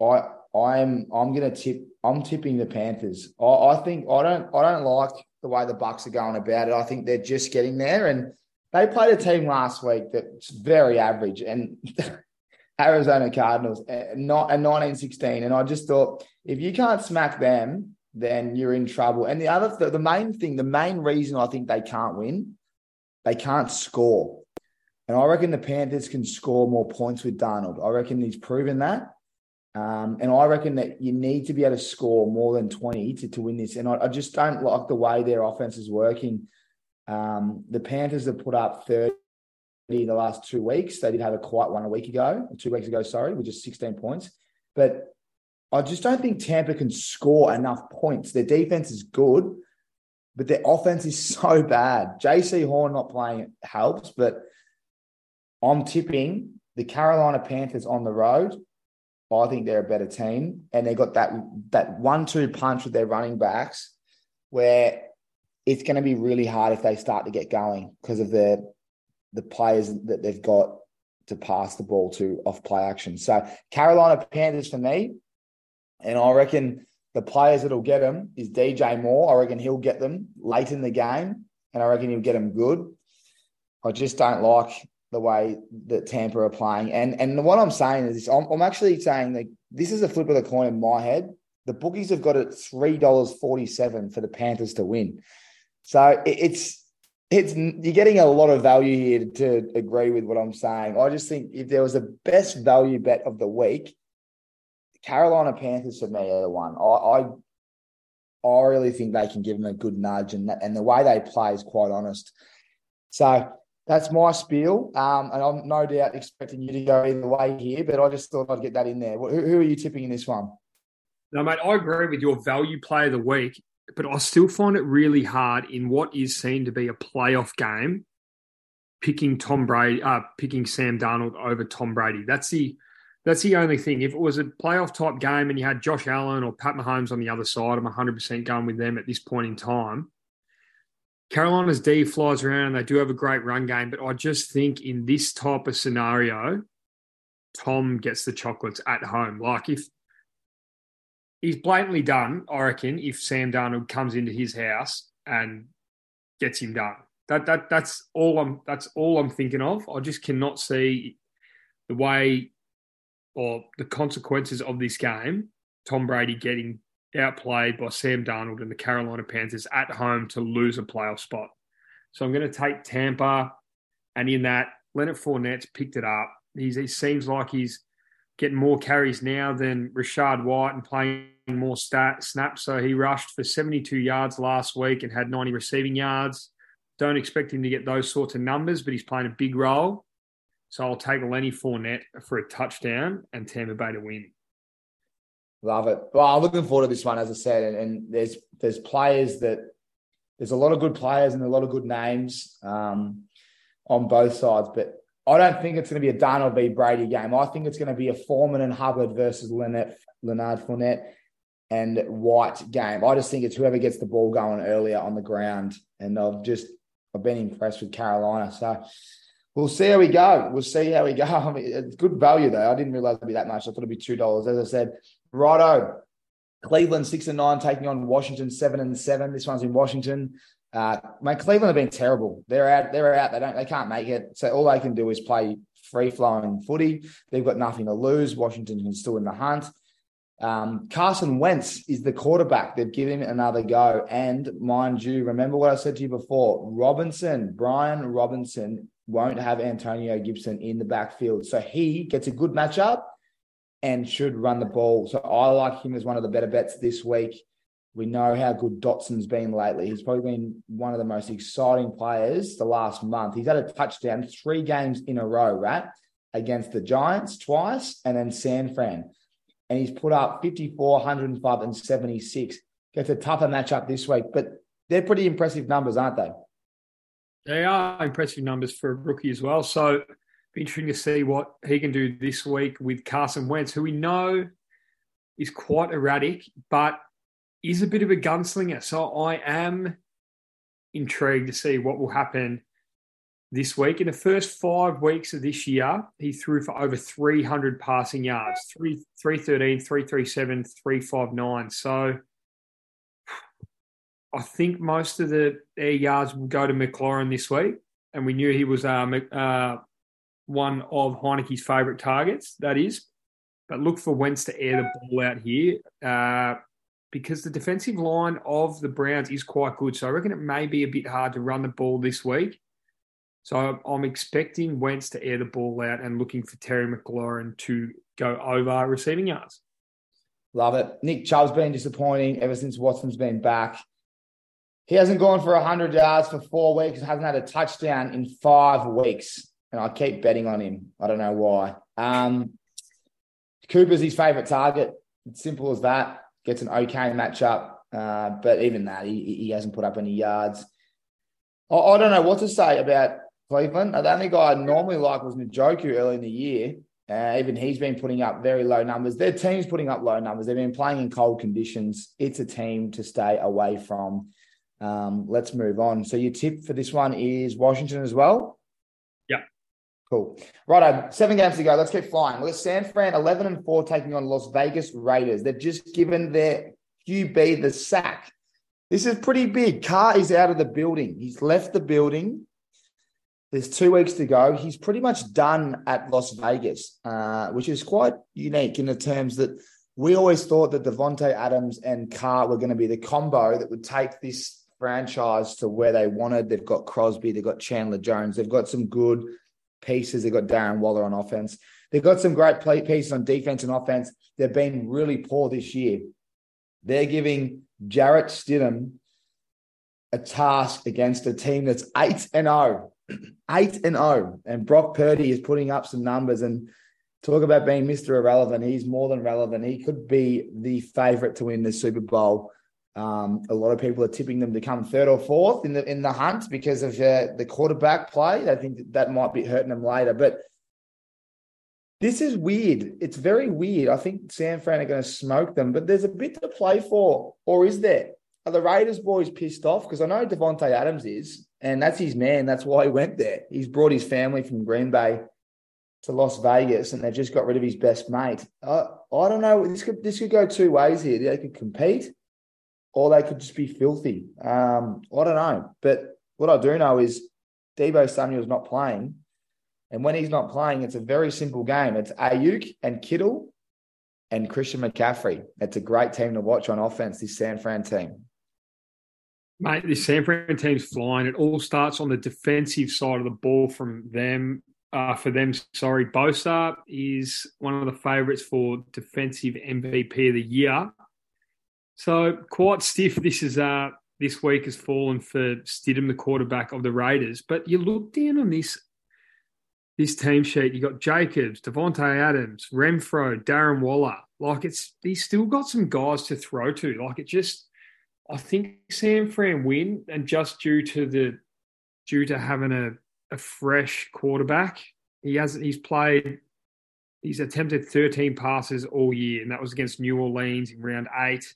I I'm I'm gonna tip. I'm tipping the Panthers. I, I think I don't I don't like the way the Bucks are going about it. I think they're just getting there, and they played a team last week that's very average, and Arizona Cardinals, eh, not a 1916. And I just thought if you can't smack them, then you're in trouble. And the other, the, the main thing, the main reason I think they can't win, they can't score. And I reckon the Panthers can score more points with Darnold. I reckon he's proven that. Um, and I reckon that you need to be able to score more than 20 to, to win this. And I, I just don't like the way their offense is working. Um, the Panthers have put up 30 in the last two weeks. They did have a quiet one a week ago, two weeks ago, sorry, with just 16 points. But I just don't think Tampa can score enough points. Their defense is good, but their offense is so bad. Jaycee Horn not playing helps, but I'm tipping the Carolina Panthers on the road I think they're a better team, and they got that that one-two punch with their running backs, where it's going to be really hard if they start to get going because of the the players that they've got to pass the ball to off play action. So Carolina Panthers for me, and I reckon the players that'll get them is DJ Moore. I reckon he'll get them late in the game, and I reckon he'll get them good. I just don't like the way that Tampa are playing. And and what I'm saying is, I'm, I'm actually saying that this is a flip of the coin in my head. The bookies have got it three dollars forty seven for the Panthers to win. So it, it's it's you're getting a lot of value here to, to agree with what I'm saying. I just think if there was a best value bet of the week, Carolina Panthers for me are the one. I, I I really think they can give them a good nudge, and and the way they play is quite honest. So that's my spiel. Um, and I'm no doubt expecting you to go either way here, but I just thought I'd get that in there. Who, who are you tipping in this one? No, mate, I agree with your value play of the week, but I still find it really hard in what is seen to be a playoff game, picking Tom Brady, uh, picking Sam Darnold over Tom Brady. That's the that's the only thing. If it was a playoff type game and you had Josh Allen or Pat Mahomes on the other side, I'm 100% going with them at this point in time. Carolina's D flies around and they do have a great run game, but I just think in this type of scenario, Tom gets the chocolates at home. Like if he's blatantly done, I reckon, if Sam Darnold comes into his house and gets him done. That that that's all I'm that's all I'm thinking of. I just cannot see the way or the consequences of this game, Tom Brady getting outplayed by Sam Darnold and the Carolina Panthers at home to lose a playoff spot. So I'm going to take Tampa, and in that, Leonard Fournette's picked it up. He's, he seems like he's getting more carries now than Rachaad White and playing more stat, snaps. So he rushed for 72 yards last week and had 90 receiving yards. Don't expect him to get those sorts of numbers, but he's playing a big role. So I'll take Lenny Fournette for a touchdown and Tampa Bay to win. Love it. Well, I'm looking forward to this one, as I said, and, and there's there's players that there's a lot of good players and a lot of good names. Um, on both sides. But I don't think it's going to be a Darnold v Brady game. I think it's going to be a Foreman and Hubbard versus Leonard, Leonard Fournette and White game. I just think it's whoever gets the ball going earlier on the ground. And I've just I've been impressed with Carolina. So we'll see how we go. We'll see how we go. I mean, it's good value though. I didn't realize it'd be that much. I thought it'd be two dollars. As I said, righto. Cleveland six and nine taking on Washington seven and seven. This one's in Washington. Uh, mate, Cleveland have been terrible. They're out. They're out. They don't. They can't make it. So all they can do is play free flowing footy. They've got nothing to lose. Washington is still in the hunt. Um, Carson Wentz is the quarterback. They've given him another go. And mind you, remember what I said to you before Robinson, Brian Robinson won't have Antonio Gibson in the backfield. So he gets a good matchup and should run the ball. So I like him as one of the better bets this week. We know how good Dotson's been lately. He's probably been one of the most exciting players the last month. He's had a touchdown three games in a row, right? Against the Giants twice and then San Fran and he's put up 54, 105, and 76. Gets a tougher matchup this week, but they're pretty impressive numbers, aren't they? They are impressive numbers for a rookie as well. So be interesting to see what he can do this week with Carson Wentz, who we know is quite erratic, but is a bit of a gunslinger. So I am intrigued to see what will happen this week. In the first five weeks of this year, he threw for over 300 passing yards 3, 313, 337, 359. So I think most of the air yards will go to McLaurin this week. And we knew he was uh, uh, one of Heinicke's favourite targets, that is. But look for Wentz to air the ball out here uh, because the defensive line of the Browns is quite good. So I reckon it may be a bit hard to run the ball this week. So I'm expecting Wentz to air the ball out and looking for Terry McLaurin to go over receiving yards. Love it. Nick Chubb's been disappointing ever since Watson's been back. He hasn't gone for 100 yards for four weeks, hasn't had a touchdown in five weeks. And I keep betting on him. I don't know why. Um, Cooper's his favourite target. It's simple as that. Gets an okay matchup. Uh, but even that, he, he hasn't put up any yards. I, I don't know what to say about Cleveland. The only guy I normally like was Njoku early in the year. Uh, even he's been putting up very low numbers. Their team's putting up low numbers. They've been playing in cold conditions. It's a team to stay away from. Um, let's move on. So your tip for this one is Washington as well. Cool. Right, seven games to go. Let's keep flying. We've got San Fran 11 and 4 taking on Las Vegas Raiders. They've just given their QB the sack. This is pretty big. Carr is out of the building. He's left the building. There's two weeks to go. He's pretty much done at Las Vegas, uh, which is quite unique in the terms that we always thought that Davante Adams and Carr were going to be the combo that would take this franchise to where they wanted. They've got Crosby, they've got Chandler Jones, they've got some good pieces. They've got Darren Waller on offense. They've got some great play pieces on defense and offense. They've been really poor this year. They're giving Jarrett Stidham a task against a team that's 8 and 0 eight and oh, and Brock Purdy is putting up some numbers. And talk about being Mister Irrelevant. He's more than relevant. He could be the favorite to win the Super Bowl. Um, a lot of people are tipping them to come third or fourth in the in the hunt because of uh, the quarterback play. I think that, that might be hurting them later, but. This is weird. It's very weird. I think San Fran are going to smoke them, but there's a bit to play for, or is there? Are the Raiders boys pissed off? Because I know Davante Adams is, and that's his man. That's why he went there. He's brought his family from Green Bay to Las Vegas, and they've just got rid of his best mate. Uh, I don't know. This could this could go two ways here. They could compete, or they could just be filthy. Um, I don't know. But what I do know is Deebo Samuel's not playing, and when he's not playing, it's a very simple game. It's Aiyuk and Kittle and Christian McCaffrey. It's a great team to watch on offense. This San Fran team. Mate, this San Fran team's flying. It all starts on the defensive side of the ball from them. Uh, for them, sorry, Bosa is one of the favourites for defensive MVP of the year. So quite stiff. This is uh this week has fallen for Stidham, the quarterback of the Raiders. But you look down on this this team sheet. You got Jacobs, Davante Adams, Renfrow, Darren Waller. Like it's he's still got some guys to throw to. Like it just I think Sam Fran win, and just due to the due to having a a fresh quarterback. He hasn't. He's played. He's attempted 13 passes all year, and that was against New Orleans in round eight.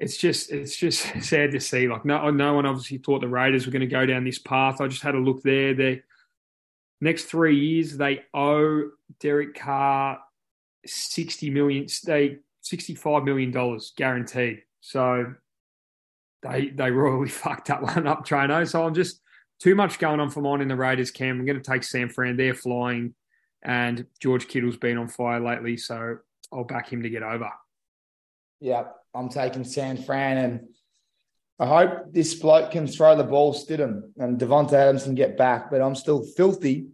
It's just, it's just sad to see. Like, no, no one obviously thought the Raiders were going to go down this path. I just had a look there. They next three years they owe Derek Carr 60 million. They 65 million dollars guaranteed. So they they royally fucked that one up, Trano. So I'm just too much going on for mine in the Raiders camp. I'm going to take San Fran. They're flying, and George Kittle's been on fire lately, so I'll back him to get over. Yeah, I'm taking San Fran, and I hope this bloke can throw the ball, Stidham, and Davante Adams can get back. But I'm still filthy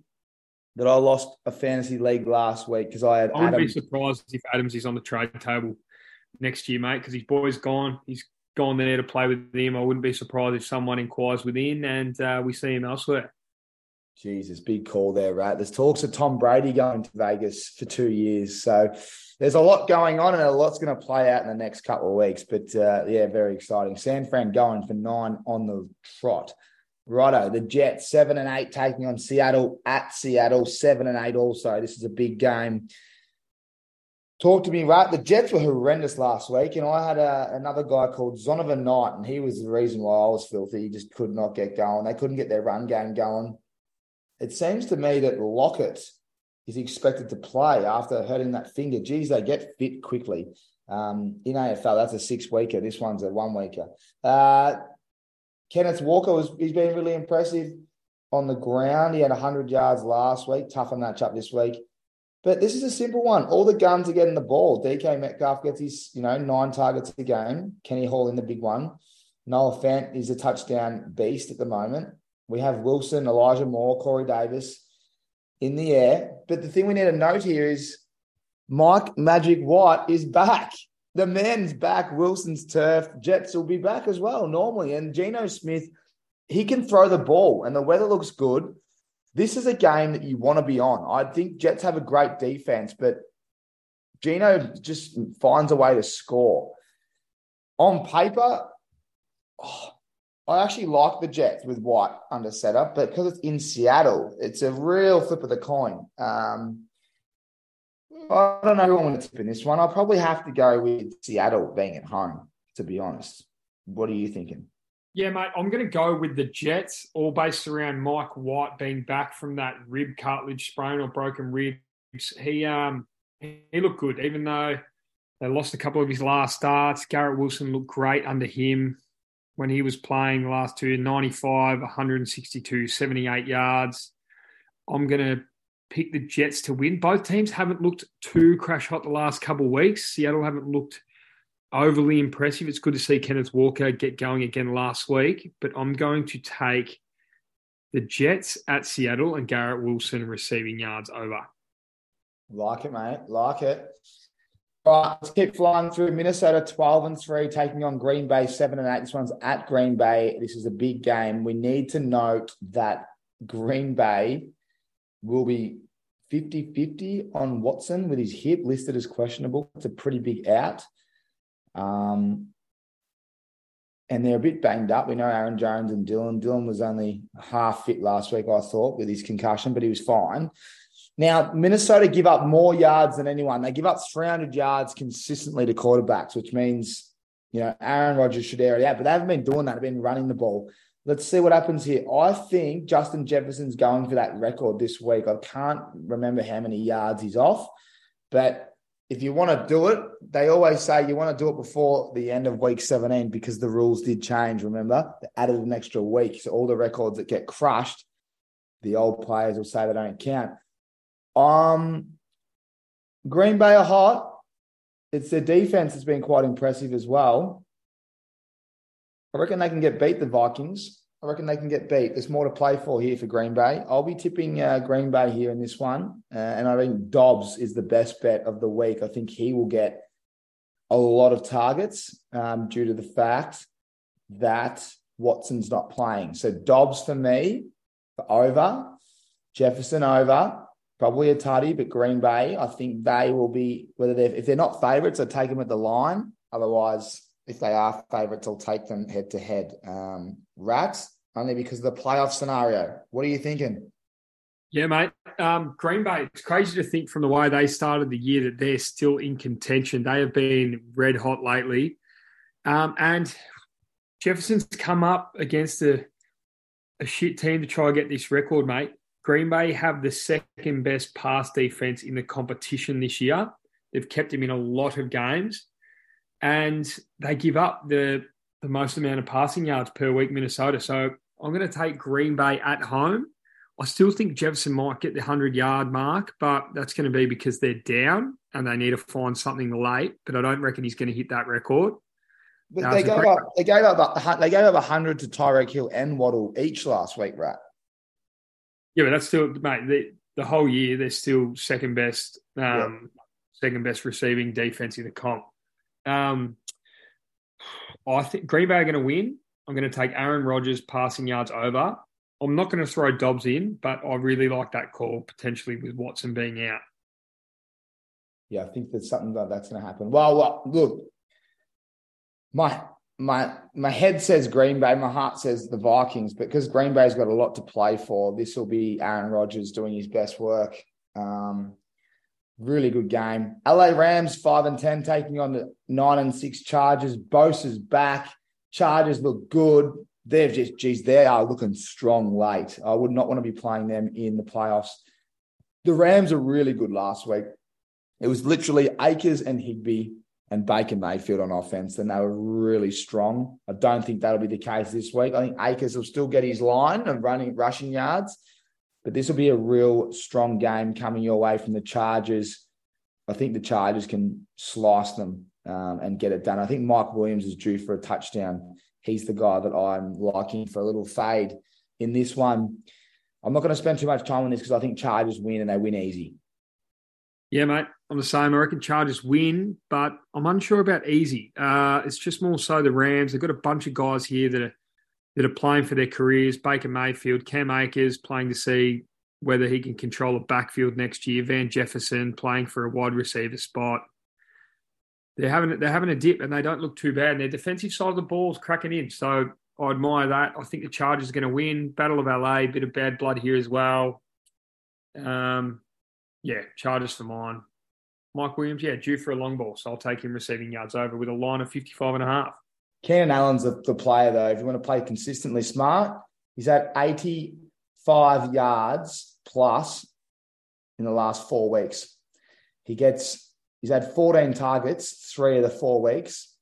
that I lost a fantasy league last week because I had. I wouldn't be surprised if Adams is on the trade table next year, mate, because his boy's gone. He's gone there to play with him. I wouldn't be surprised if someone inquires within and uh, we see him elsewhere. Jesus, big call there, right? There's talks of Tom Brady going to Vegas for two years. So there's a lot going on and a lot's going to play out in the next couple of weeks. But uh, yeah, very exciting. San Fran going for nine on the trot. Righto, the Jets, seven and eight taking on Seattle at Seattle, seven and eight also. This is a big game. Talk to me, right? The Jets were horrendous last week, and I had a, another guy called Zonovan Knight, and he was the reason why I was filthy. He just could not get going. They couldn't get their run game going. It seems to me that Lockett is expected to play after hurting that finger. Geez, they get fit quickly. Um, in AFL, that's a six weeker. This one's a one weeker. Uh, Kenneth Walker was he's been really impressive on the ground. He had 100 yards last week. Tougher matchup this week. But this is a simple one. All the guns are getting the ball. DK Metcalf gets his, you know, nine targets a game. Kenny Hall in the big one. Noah Fant is a touchdown beast at the moment. We have Wilson, Elijah Moore, Corey Davis in the air. But the thing we need to note here is Mike Magic White is back. The man's back. Wilson's turf. Jets will be back as well, normally. And Geno Smith, he can throw the ball, and the weather looks good. This is a game that you want to be on. I think Jets have a great defense, but Geno just finds a way to score. On paper, oh, I actually like the Jets with White under setup, but because it's in Seattle, it's a real flip of the coin. Um, I don't know who I'm going to tip in this one. I'll probably have to go with Seattle being at home, to be honest. What are you thinking? Yeah, mate, I'm going to go with the Jets, all based around Mike White being back from that rib cartilage sprain or broken ribs. He um he looked good, even though they lost a couple of his last starts. Garrett Wilson looked great under him when he was playing the last two 95, 162, 78 yards. I'm going to pick the Jets to win. Both teams haven't looked too crash hot the last couple of weeks. Seattle haven't looked overly impressive. It's good to see Kenneth Walker get going again last week, but I'm going to take the Jets at Seattle and Garrett Wilson receiving yards over. Like it, mate. Like it. All right, let's keep flying through. Minnesota 12 and 3, taking on Green Bay 7 and 8. This one's at Green Bay. This is a big game. We need to note that Green Bay will be 50 50 on Watson with his hip listed as questionable. It's a pretty big out. Um, and they're a bit banged up. We know Aaron Jones and Dillon. Dillon was only half fit last week, I thought, with his concussion, but he was fine. Now, Minnesota give up more yards than anyone. They give up 300 yards consistently to quarterbacks, which means, you know, Aaron Rodgers should air it out, but they haven't been doing that. They've been running the ball. Let's see what happens here. I think Justin Jefferson's going for that record this week. I can't remember how many yards he's off, but if you want to do it, they always say you want to do it before the end of week 17 because the rules did change. Remember, they added an extra week. So all the records that get crushed, the old players will say they don't count. Um, Green Bay are hot. It's their defense has been quite impressive as well. I reckon they can get beat the Vikings. I reckon they can get beat. There's more to play for here for Green Bay. I'll be tipping uh, Green Bay here in this one. Uh, and I think Doubs is the best bet of the week. I think he will get a lot of targets um, due to the fact that Watson's not playing. So Doubs for me, for over, Jefferson over, probably a tutty, but Green Bay, I think they will be, whether they're, if they're not favourites, I take them at the line. Otherwise, if they are favourites, I'll take them head to head. Um, Rats, only because of the playoff scenario. What are you thinking? Yeah, mate. Um, Green Bay, it's crazy to think from the way they started the year that they're still in contention. They have been red hot lately. Um, and Jefferson's come up against a, a shit team to try and get this record, mate. Green Bay have the second best pass defense in the competition this year. They've kept him in a lot of games, and they give up the the most amount of passing yards per week, Minnesota. So I'm going to take Green Bay at home. I still think Jefferson might get the 100 yard mark, but that's going to be because they're down and they need to find something late. But I don't reckon he's going to hit that record. But they, gave great... up, they gave up they gave up 100 to Tyreek Hill and Waddle each last week, right? Yeah, but that's still, mate. The, the whole year they're still second best, um, yeah. second best receiving defense in the comp. Um, I think Green Bay are going to win. I'm going to take Aaron Rodgers passing yards over. I'm not going to throw Doubs in, but I really like that call potentially with Watson being out. Yeah, I think there's something like that's going to happen. Well, well, look, my my my head says Green Bay, my heart says the Vikings, but because Green Bay's got a lot to play for, this will be Aaron Rodgers doing his best work. Um, really good game. LA Rams five and ten taking on the nine and six Chargers. Bosa's back. Chargers look good. They've just, geez, they are looking strong late. I would not want to be playing them in the playoffs. The Rams are really good last week. It was literally Akers and Higbee and Baker Mayfield on offense, and they were really strong. I don't think that'll be the case this week. I think Akers will still get his line of running rushing yards, but this will be a real strong game coming your way from the Chargers. I think the Chargers can slice them um, and get it done. I think Mike Williams is due for a touchdown. He's the guy that I'm liking for a little fade in this one. I'm not going to spend too much time on this because I think Chargers win and they win easy. Yeah, mate. I'm the same. I reckon Chargers win, but I'm unsure about easy. Uh, it's just more so the Rams. They've got a bunch of guys here that are that are playing for their careers. Baker Mayfield, Cam Akers playing to see whether he can control a backfield next year. Van Jefferson playing for a wide receiver spot. They're having they're having a dip and they don't look too bad. And their defensive side of the ball is cracking in. So I admire that. I think the Chargers are going to win. Battle of LA, bit of bad blood here as well. Um, yeah, Chargers for mine. Mike Williams, yeah, due for a long ball. So I'll take him receiving yards over with a line of 55 and a half. Keenan Allen's the, the player, though. If you want to play consistently smart, he's at 85 yards plus in the last four weeks. He gets, he's had 14 targets three of the four weeks.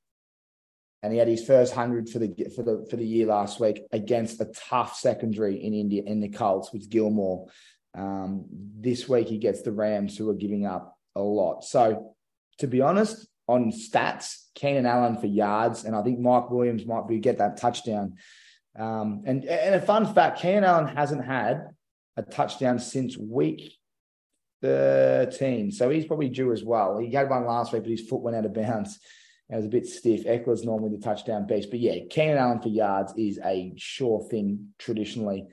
And he had his first hundred for the for the for the year last week against a tough secondary in India in the Colts with Gilmore. Um, this week he gets the Rams, who are giving up a lot. So, to be honest, on stats, Keenan Allen for yards, and I think Mike Williams might be get that touchdown. Um, and and a fun fact, Keenan Allen hasn't had a touchdown since week 13. So he's probably due as well. He had one last week, but his foot went out of bounds. It was a bit stiff. Ekeler's normally the touchdown beast. But yeah, Keenan Allen for yards is a sure thing traditionally.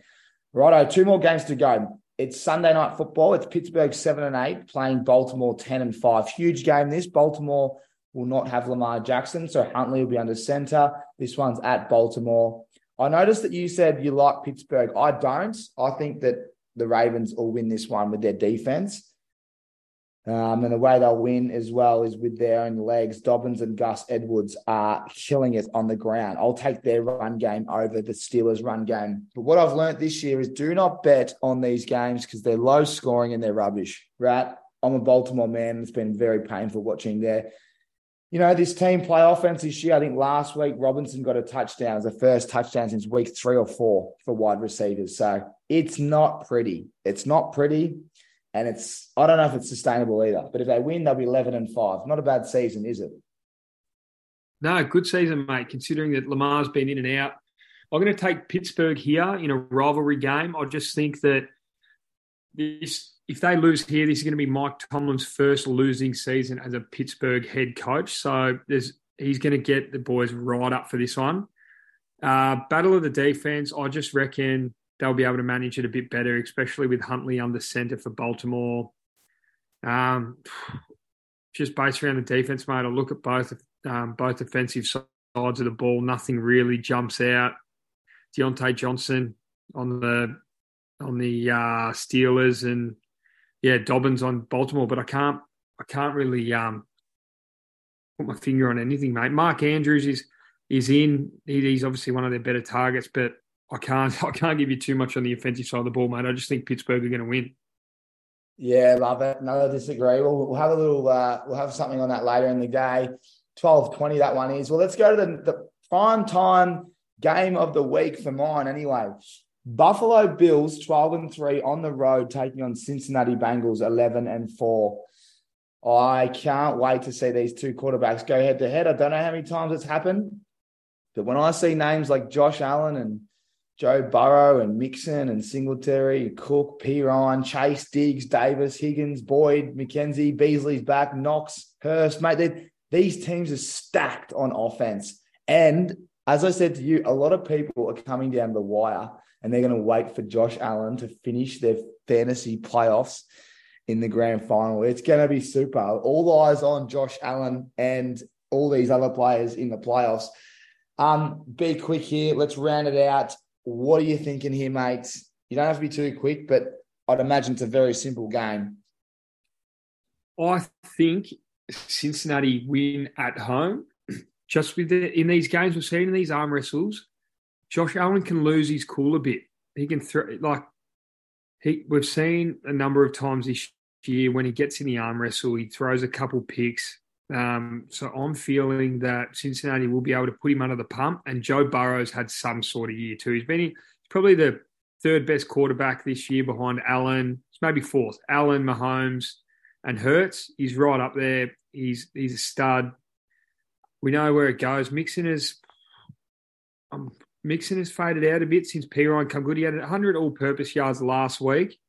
Righto, two more games to go. It's Sunday night football. It's Pittsburgh seven and eight playing Baltimore ten and five. Huge game. This Baltimore will not have Lamar Jackson, so Huntley will be under center. This one's at Baltimore. I noticed that you said you like Pittsburgh. I don't. I think that the Ravens will win this one with their defense. Um, and the way they'll win as well is with their own legs. Dobbins and Gus Edwards are killing it on the ground. I'll take their run game over the Steelers' run game. But what I've learned this year is do not bet on these games because they're low scoring and they're rubbish. Right? I'm a Baltimore man. It's been very painful watching their, you know, this team play offense this year. I think last week Robinson got a touchdown. It was the first touchdown since week three or four for wide receivers. So it's not pretty. It's not pretty. And it's I don't know if it's sustainable either. But if they win, they'll be eleven and five. Not a bad season, is it? No, good season, mate. Considering that Lamar's been in and out, I'm going to take Pittsburgh here in a rivalry game. I just think that this, if they lose here, this is going to be Mike Tomlin's first losing season as a Pittsburgh head coach. So there's he's going to get the boys right up for this one. Uh, battle of the defense, I just reckon they'll be able to manage it a bit better, especially with Huntley under centre for Baltimore. Um, just based around the defense, mate. I look at both um, both offensive sides of the ball. Nothing really jumps out. Diontae Johnson on the on the uh, Steelers and yeah, Dobbins on Baltimore, but I can't I can't really um, put my finger on anything, mate. Mark Andrews is is in. He's obviously one of their better targets, but I can't I can't give you too much on the offensive side of the ball, mate. I just think Pittsburgh are going to win. Yeah, love it. No, disagree. We'll, we'll have a little. Uh, we'll have something on that later in the day. 12-20 that one is. Well, let's go to the, the prime time game of the week for mine. Anyway, Buffalo Bills 12 and 3 on the road taking on Cincinnati Bengals 11 and 4. I can't wait to see these two quarterbacks go head to head. I don't know how many times it's happened, but when I see names like Josh Allen and Joe Burrow and Mixon and Singletary, Cook, Perine, Chase, Diggs, Davis, Higgins, Boyd, McKenzie, Beasley's back, Knox, Hurst, mate. These teams are stacked on offense. And as I said to you, a lot of people are coming down the wire and they're going to wait for Josh Allen to finish their fantasy playoffs in the grand final. It's going to be super. All eyes on Josh Allen and all these other players in the playoffs. Um, be quick here. Let's round it out. What are you thinking here, mates? You don't have to be too quick, but I'd imagine it's a very simple game. I think Cincinnati win at home. Just with the, in these games we've seen in these arm wrestles, Josh Allen can lose his cool a bit. He can throw like he. We've seen a number of times this year when he gets in the arm wrestle, he throws a couple picks. Um, so I'm feeling that Cincinnati will be able to put him under the pump. And Joe Burrow's had some sort of year too. He's been probably the third best quarterback this year behind Allen. It's maybe fourth. Allen, Mahomes, and Hurts. He's right up there. He's he's a stud. We know where it goes. Mixon is. I'm Mixon has faded out a bit since Perine come good. He had 100 all-purpose yards last week,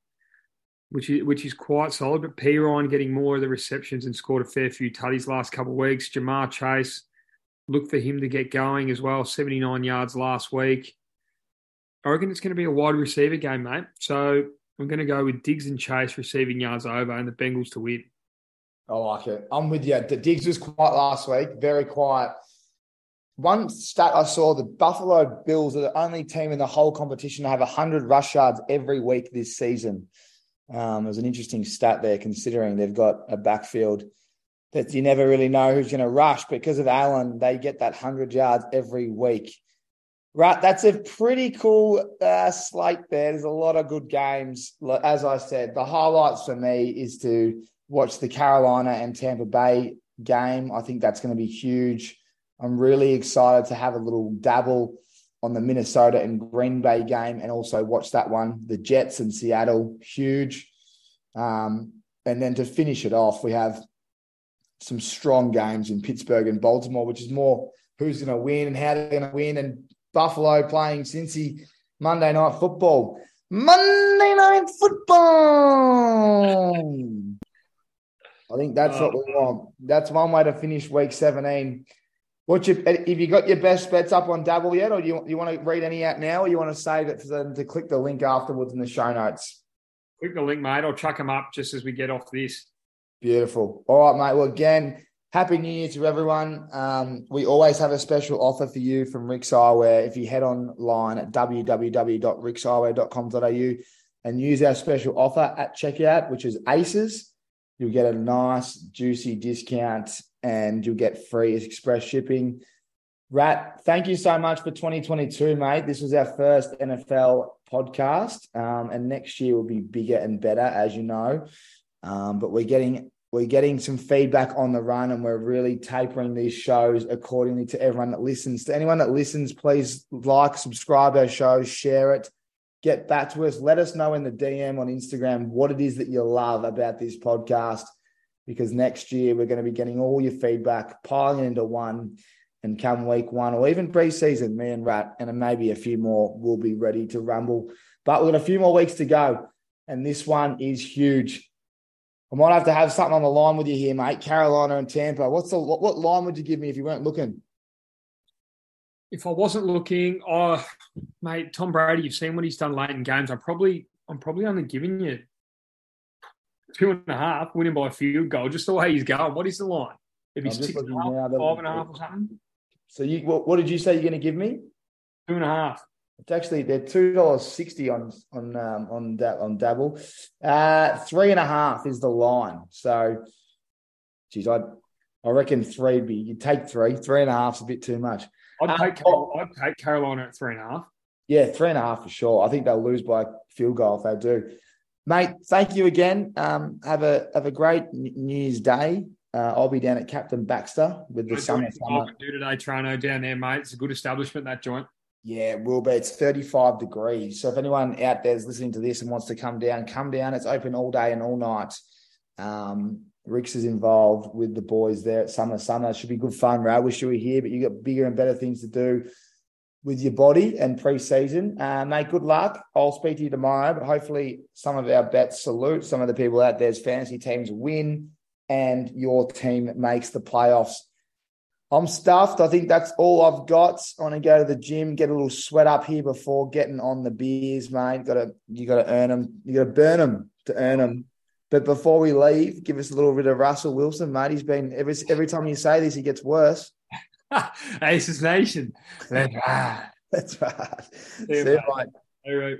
which is which is quite solid. But Perine getting more of the receptions and scored a fair few tutties last couple of weeks. Ja'Marr Chase, look for him to get going as well. 79 yards last week. I reckon it's going to be a wide receiver game, mate. So I'm going to go with Diggs and Chase receiving yards over and the Bengals to win. I like it. I'm with you. The Diggs was quiet last week, very quiet one stat I saw: the Buffalo Bills are the only team in the whole competition to have hundred rush yards every week this season. Um, was an interesting stat there, considering they've got a backfield that you never really know who's going to rush. Because of Allen, they get that hundred yards every week. Right, that's a pretty cool uh, slate there. There's a lot of good games. As I said, the highlights for me is to watch the Carolina and Tampa Bay game. I think that's going to be huge. I'm really excited to have a little dabble on the Minnesota and Green Bay game and also watch that one. The Jets and Seattle, huge. Um, and then to finish it off, we have some strong games in Pittsburgh and Baltimore, which is more who's going to win and how they're going to win. And Buffalo playing Cincy Monday Night Football. Monday Night Football. I think that's oh. what we want. That's one way to finish week 17. What's your, have you got your best bets up on Dabble yet, or do you, you want to read any out now, or you want to save it for them to click the link afterwards in the show notes? Click the link, mate. I'll chuck them up just as we get off this. Beautiful. All right, mate. Well, again, happy New Year to everyone. Um, we always have a special offer for you from Rick's Eyewear. If you head online at www.rickseyewear.com.au and use our special offer at checkout, which is ACES, you'll get a nice, juicy discount and you'll get free express shipping. Rat, thank you so much for 2022, mate. This was our first NFL podcast, um, and next year will be bigger and better, as you know. Um, but we're getting we're getting some feedback on the run, and we're really tapering these shows accordingly to everyone that listens. To anyone that listens, please like, subscribe our shows, share it, get back to us. Let us know in the DM on Instagram what it is that you love about this podcast because next year we're going to be getting all your feedback, piling into one. And come week one or even preseason, me and Rat and maybe a few more will be ready to rumble. But we've got a few more weeks to go. And this one is huge. I might have to have something on the line with you here, mate. Carolina and Tampa. What's the what, what line would you give me if you weren't looking? If I wasn't looking, oh mate, Tom Brady, you've seen what he's done late in games. I'm probably I'm probably only giving you two and a half, winning by a field goal, just the way he's going. What is the line? If he's six and a half, five and a half or something. So you, what, what did you say you're going to give me? Two and a half. It's actually they're two dollars sixty on on um, on that on Dabble. Uh, three and a half is the line. So, geez, I I reckon three would be you take three. Three and a half's a bit too much. I'd Um, take Carol, I'd take Carolina at three and a half. Yeah, three and a half for sure. I think they'll lose by a field goal if they do. Mate, thank you again. Um, have a have a great New Year's Day. Uh, I'll be down at Captain Baxter with the summer. summer. Do today, Toronto down there, mate. It's a good establishment that joint. Yeah, it will be. It's 35 degrees. So if anyone out there is listening to this and wants to come down, come down. It's open all day and all night. Um, Rix is involved with the boys there at Summer Summer. It should be good fun, Ray. I wish you were here, but you got bigger and better things to do with your body and pre-season. Uh, mate, good luck. I'll speak to you tomorrow, but hopefully some of our bets salute. Some of the people out there's fantasy teams win and your team makes the playoffs. I'm stuffed. I think that's all I've got. I want to go to the gym, get a little sweat up here before getting on the beers, mate. Got to you got to earn them. You got to burn them to earn them. But before we leave, give us a little bit of Russell Wilson, mate. He's been every every time you say this, he gets worse. Aces Nation. That's right. See you, See you, mate. mate. All right.